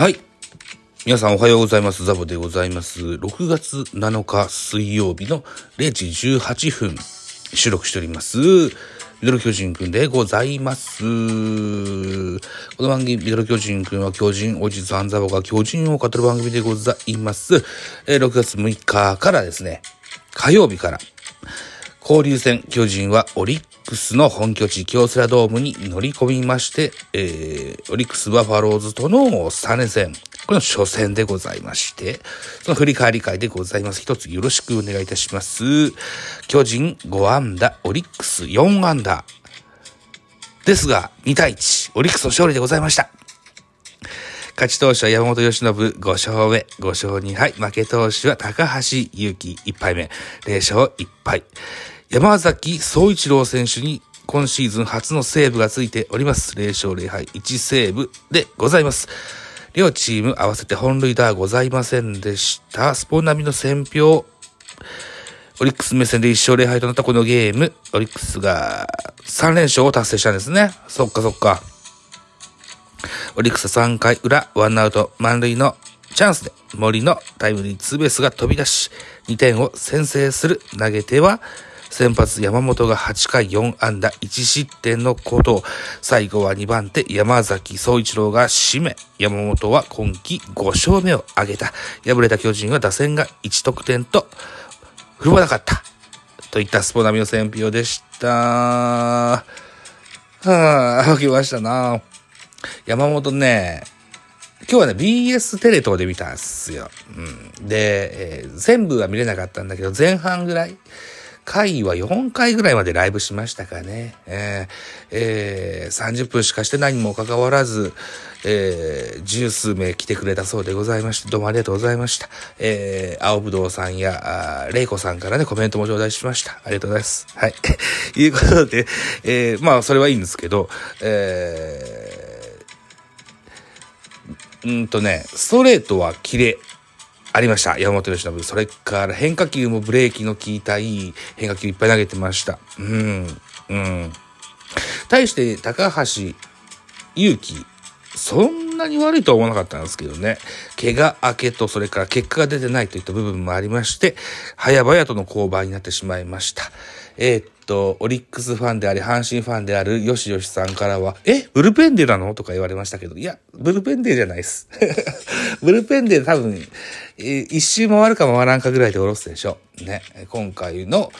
はい。皆さんおはようございます。ザボでございます。6月7日水曜日の0時18分収録しております。ミドル巨人くんでございます。この番組、ミドル巨人くんは巨人、おじさんザボが巨人を語る番組でございます。え6月6日からですね、火曜日から、交流戦巨人はオリックスの本拠地京セラドームに乗り込みまして、えー、オリックスバファローズとの3連戦、これの初戦でございまして、その振り返り会でございます。一つよろしくお願いいたします。巨人5安打、オリックス4安打。ですが、2対1、オリックスの勝利でございました。勝ち投手は山本由伸5勝目、5勝2敗。負け投手は高橋祐希1敗目、0勝1敗。山崎総一郎選手に今シーズン初のセーブがついております。0勝0敗1セーブでございます。両チーム合わせて本塁打はございませんでした。スポナビの選評。オリックス目線で1勝0敗となったこのゲーム、オリックスが3連勝を達成したんですね。そっかそっか。オリックス3回裏、ワンアウト満塁のチャンスで森のタイムリーツーベースが飛び出し、2点を先制する投げては、先発山本が8回4安打1失点のことを、最後は2番手山崎総一郎が締め、山本は今季5勝目を挙げた。敗れた巨人は打線が1得点と振るわなかった。といったスポナミの選評でした。はぁ、あ、起きましたな山本ね、今日はね、BS テレ東で見たんすよ。うん。で、えー全部は見れなかったんだけど、前半ぐらい、回は4回ぐらいまでライブしましたかね。えーえー30分しかしてないにもかかわらず、えー十数名来てくれたそうでございまして、どうもありがとうございました。えー青ぶどうさんや、あれいこさんからね、コメントも頂戴しました。ありがとうございます。はい。いうことで、えーまあ、それはいいんですけど、えーんとね、ストレートはキレありました。山本由伸。それから変化球もブレーキの効いたいい変化球いっぱい投げてました。うん。うん。対して高橋祐希、そんなに悪いとは思わなかったんですけどね。怪我明けと、それから結果が出てないといった部分もありまして、早々との降板になってしまいました。えーっと、オリックスファンであり、阪神ファンである吉吉さんからは、え、ブルペンデーなの？とか言われましたけど、いや、ブルペンデーじゃないです。ブルペンデー多分、えー一周回るか回らんかぐらいで下ろすでしょう。ね。今回の、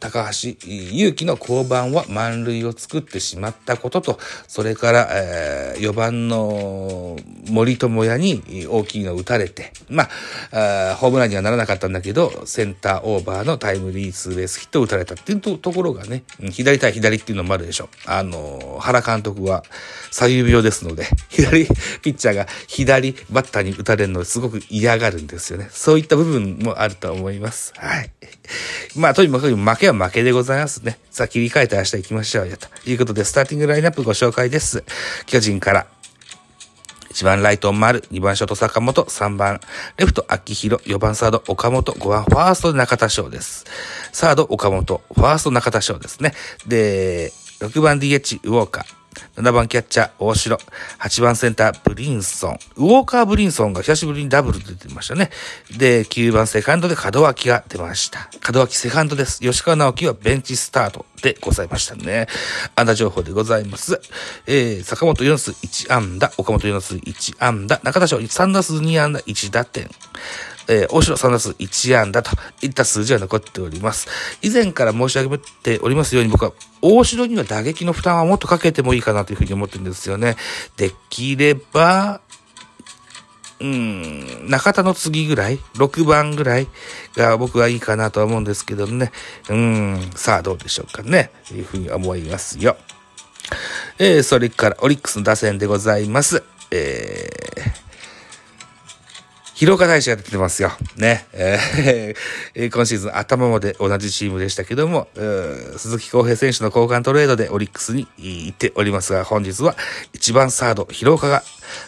高橋祐希の降板は満塁を作ってしまったことと、それから、え4番の森友哉に大きいの打たれて、まあ、ホームランにはならなかったんだけど、センターオーバーのタイムリーツーベースヒットを打たれたっていうところがね、左対左っていうのもあるでしょ。あの、原監督は左右病ですので、左ピッチャーが左バッターに打たれるのをすごく嫌がるんですよね。そういった部分もあると思います。はい。まあ、とにかく負けは負けでございますね。さあ、切り替えて明日行きましょうよ。ということで、スターティングラインナップご紹介です。巨人から、1番ライト丸、2番ショート坂本、3番レフト秋広、4番サード岡本、5番ファースト中田翔です。サード岡本、ファースト中田翔ですね。で、6番 DH ウォーカー。7番キャッチャー、大城。8番センター、ブリンソン。ウォーカー・ブリンソンが久しぶりにダブルで出てましたね。で、9番セカンドで門脇が出ました。門脇セカンドです。吉川直樹はベンチスタートでございましたね。安打情報でございます。えー、坂本4数1安打、岡本4数1安打、中田翔3打数2安打1打点。えー、大城3打数1安打といった数字が残っております。以前から申し上げておりますように僕は大城には打撃の負担はもっとかけてもいいかなというふうに思ってるんですよね。できれば、うん、中田の次ぐらい ?6 番ぐらいが僕はいいかなとは思うんですけどね。うん、さあどうでしょうかね。というふうに思いますよ。えー、それからオリックスの打線でございます。えー、広岡大使が出てますよ。ね。えー、今シーズン頭まで同じチームでしたけども、鈴木康平選手の交換トレードでオリックスに行っておりますが、本日は1番サード、広岡が、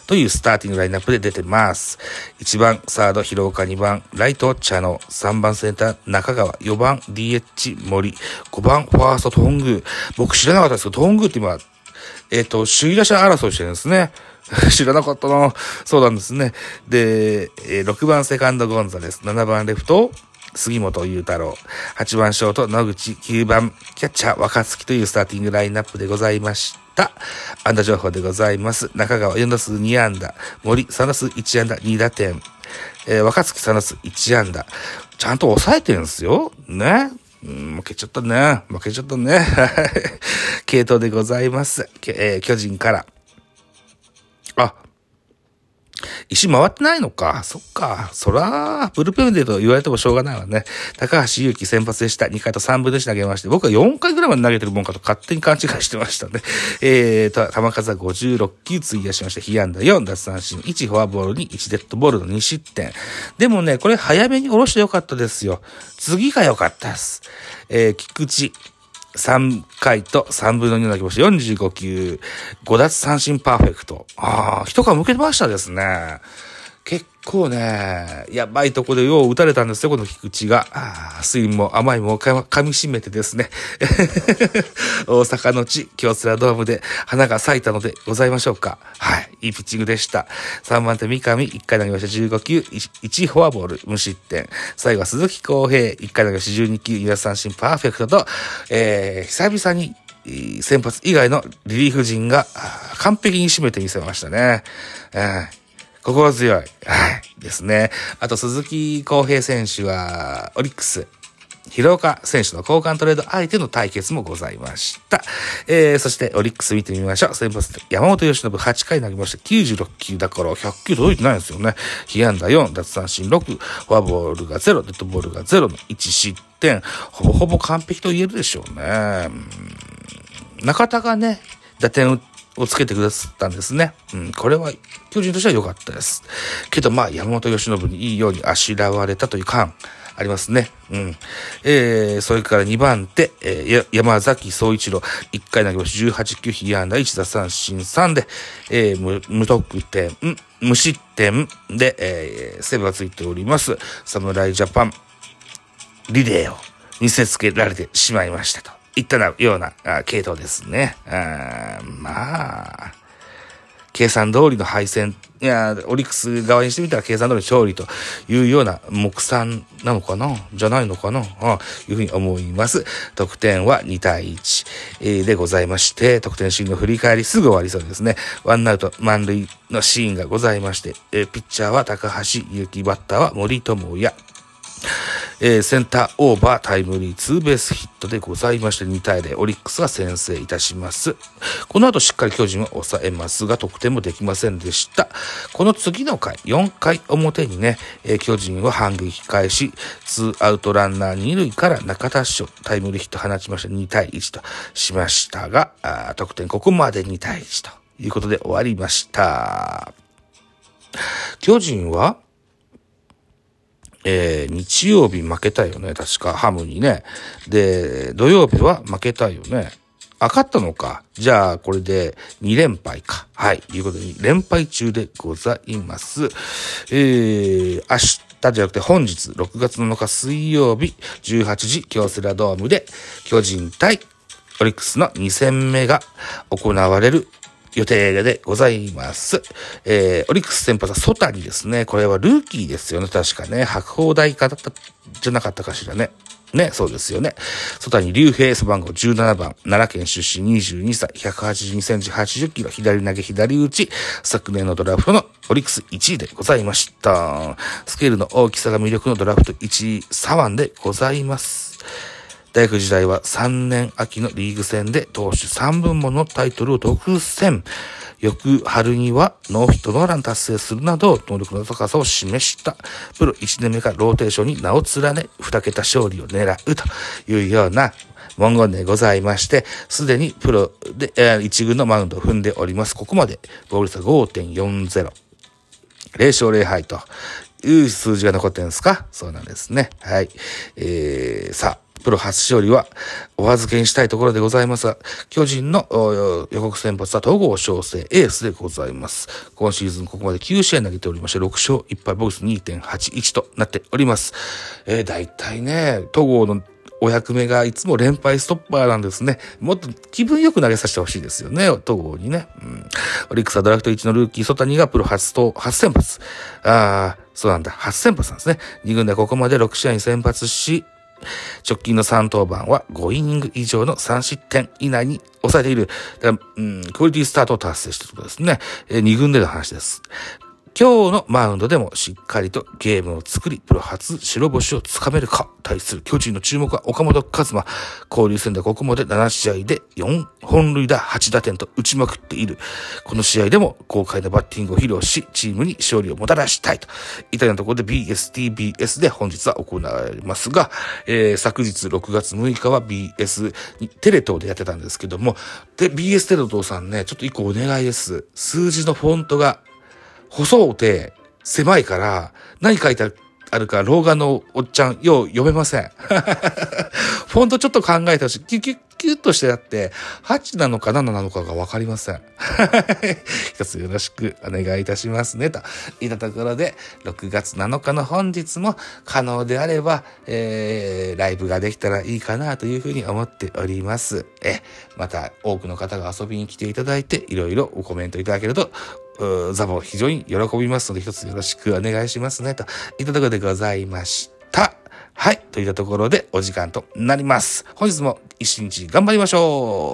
というスターティングラインナップで出てます。1番サード、広岡、2番ライト、茶野、3番センター、中川、4番 DH、森、5番ファースト、トング。僕知らなかったですけど、トングって今、えっ、ー、と、首位打者争いしてるんですね。知らなかったな。そうなんですね。で、え、6番セカンドゴンザです。7番レフト、杉本裕太郎。8番ショート、野口。9番キャッチャー、若月というスターティングラインナップでございました。安打情報でございます。中川4打数2安打。森3打数1安打2打点。えー、若月3打数1安打。ちゃんと抑えてるんですよ。ね。うん、負けちゃったね。負けちゃったね。系統でございます。えー、巨人から。あ、石回ってないのか。そっか。そら、ブルペンでと言われてもしょうがないわね。高橋祐希先発でした。2回と3分の1投げまして、僕は4回ぐらいまで投げてるもんかと勝手に勘違いしてましたね。えーと、球数は56球費やしまして、被安打4、奪三振1、フォアボールに1デッドボールの2失点。でもね、これ早めに下ろしてよかったですよ。次が良かったです。えー、菊池。3回と3分の2の気持ち、45球、5奪三振パーフェクト。ああ、一皮向けましたですね。結構ね、やばいとこでよう打たれたんですよ、この菊池が。あ水も甘いも噛み締めてですね。大阪の地、京セラドームで花が咲いたのでございましょうか。はい。いいピッチングでした。3番手三上、1回投げました15球、1フォアボール、無失点。最後は鈴木康平、1回投げました12球、2奪三振パーフェクトと、えー、久々に先発以外のリリーフ陣が完璧に締めてみせましたね。えー心強い。はい。ですね。あと、鈴木康平選手は、オリックス。広岡選手の交換トレード相手の対決もございました。えー、そしてオリックス見てみましょう。先発山本由伸8回投げました。96球だから100球届いてないんですよね。被安打4、奪三振6、フォアボールが0、デッドボールが0の1失点。ほぼほぼ完璧と言えるでしょうね。中田がね、打点打ってをつけてくださったんですね。うん、これは巨人としては良かったです。けどまあ山本由伸にいいようにあしらわれたという感ありますね。うん。えー、それから2番手、えー、山崎総一郎、1回投げ星18球、被安打1打三振3で、えー、無得点、無失点で、えー、セーブがついております。侍ジャパン、リレーを見せつけられてしまいましたと。いったような系統ですね。まあ、計算通りの敗戦、いや、オリックス側にしてみたら計算通り勝利というような目算なのかな？じゃないのかな？あいうふうに思います。得点は2対1でございまして、得点シーンの振り返りすぐ終わりそうですね。ワンアウト満塁のシーンがございまして、ピッチャーは高橋祐希、バッターは森友哉。えー、センターオーバータイムリーツーベースヒットでございまして2対0オリックスが先制いたします。この後しっかり巨人は抑えますが得点もできませんでした。この次の回、4回表にね、えー、巨人は反撃開始、ツーアウトランナー2塁から中田翔タイムリーヒット放ちまして2対1としましたが、得点ここまで2対1ということで終わりました。巨人はえー、日曜日負けたよね。確か、ハムにね。で、土曜日は負けたよね。あ、勝ったのか。じゃあ、これで2連敗か。はい。いうことで、連敗中でございます。えー、明日じゃなくて本日、6月7日水曜日、18時、京セラドームで、巨人対オリックスの2戦目が行われる予定でございます。えー、オリックス先発はソタニですね。これはルーキーですよね。確かね。白鵬大家だったじゃなかったかしらね。ね、そうですよね。ソタニ竜兵背番号17番、奈良県出身22歳、182センチ80キロ、左投げ左打ち、昨年のドラフトのオリックス1位でございました。スケールの大きさが魅力のドラフト1位左腕でございます。大学時代は3年秋のリーグ戦で投手3分ものタイトルを独占。翌春にはノーヒットノーラン達成するなど、能力の高さを示した。プロ1年目からローテーションに名を連ね、2桁勝利を狙うというような、文言でございまして、すでにプロで、えー一軍のマウンドを踏んでおります。ここまで、防御率は5.40。0勝0敗という数字が残ってるんですか？そうなんですね。はい。えー、さあ、プロ初勝利はお預けにしたいところでございますが、巨人の予告先発は東郷翔征エースでございます。今シーズンここまで9試合投げておりまして、6勝1敗、ボス2.81となっております。えー、大体ね、東郷のお役目がいつも連敗ストッパーなんですね。もっと気分よく投げさせてほしいですよね、東郷にね。うん。オリックスはドラフト1のルーキー、ソタニがプロ初と、初先発。ああ、そうなんだ、初先発なんですね。2軍でここまで6試合に先発し、直近の3登板は5イニング以上の3失点以内に抑えている。うん、クオリティスタートを達成したということですね。えー、2軍での話です。今日のマウンドでもしっかりとゲームを作り、プロ初白星をつかめるか、対する巨人の注目は岡本和真。交流戦でここまで7試合で4本塁打8打点と打ちまくっている。この試合でも豪快なバッティングを披露し、チームに勝利をもたらしたいと。いったようなところで BSTBS で本日は行われますが、えー、昨日6月6日は BS テレ東でやってたんですけども、で、BS テレ東さんね、ちょっと一個お願いです。数字のフォントが細うて狭いから、何書いてあるか、老眼のおっちゃん、よう読めません。フォントちょっと考えてほしい。キキュッキュッとしてあって、8なのか7なのかがわかりません。一つよろしくお願いいたしますね。といったところで、6月7日の本日も可能であれば、えー、ライブができたらいいかなというふうに思っております。え、また多くの方が遊びに来ていただいて、いろいろコメントいただけるとザボ非常に喜びますので、一つよろしくお願いしますね、といったところでございました。はい。といったところでお時間となります。本日も一日頑張りましょう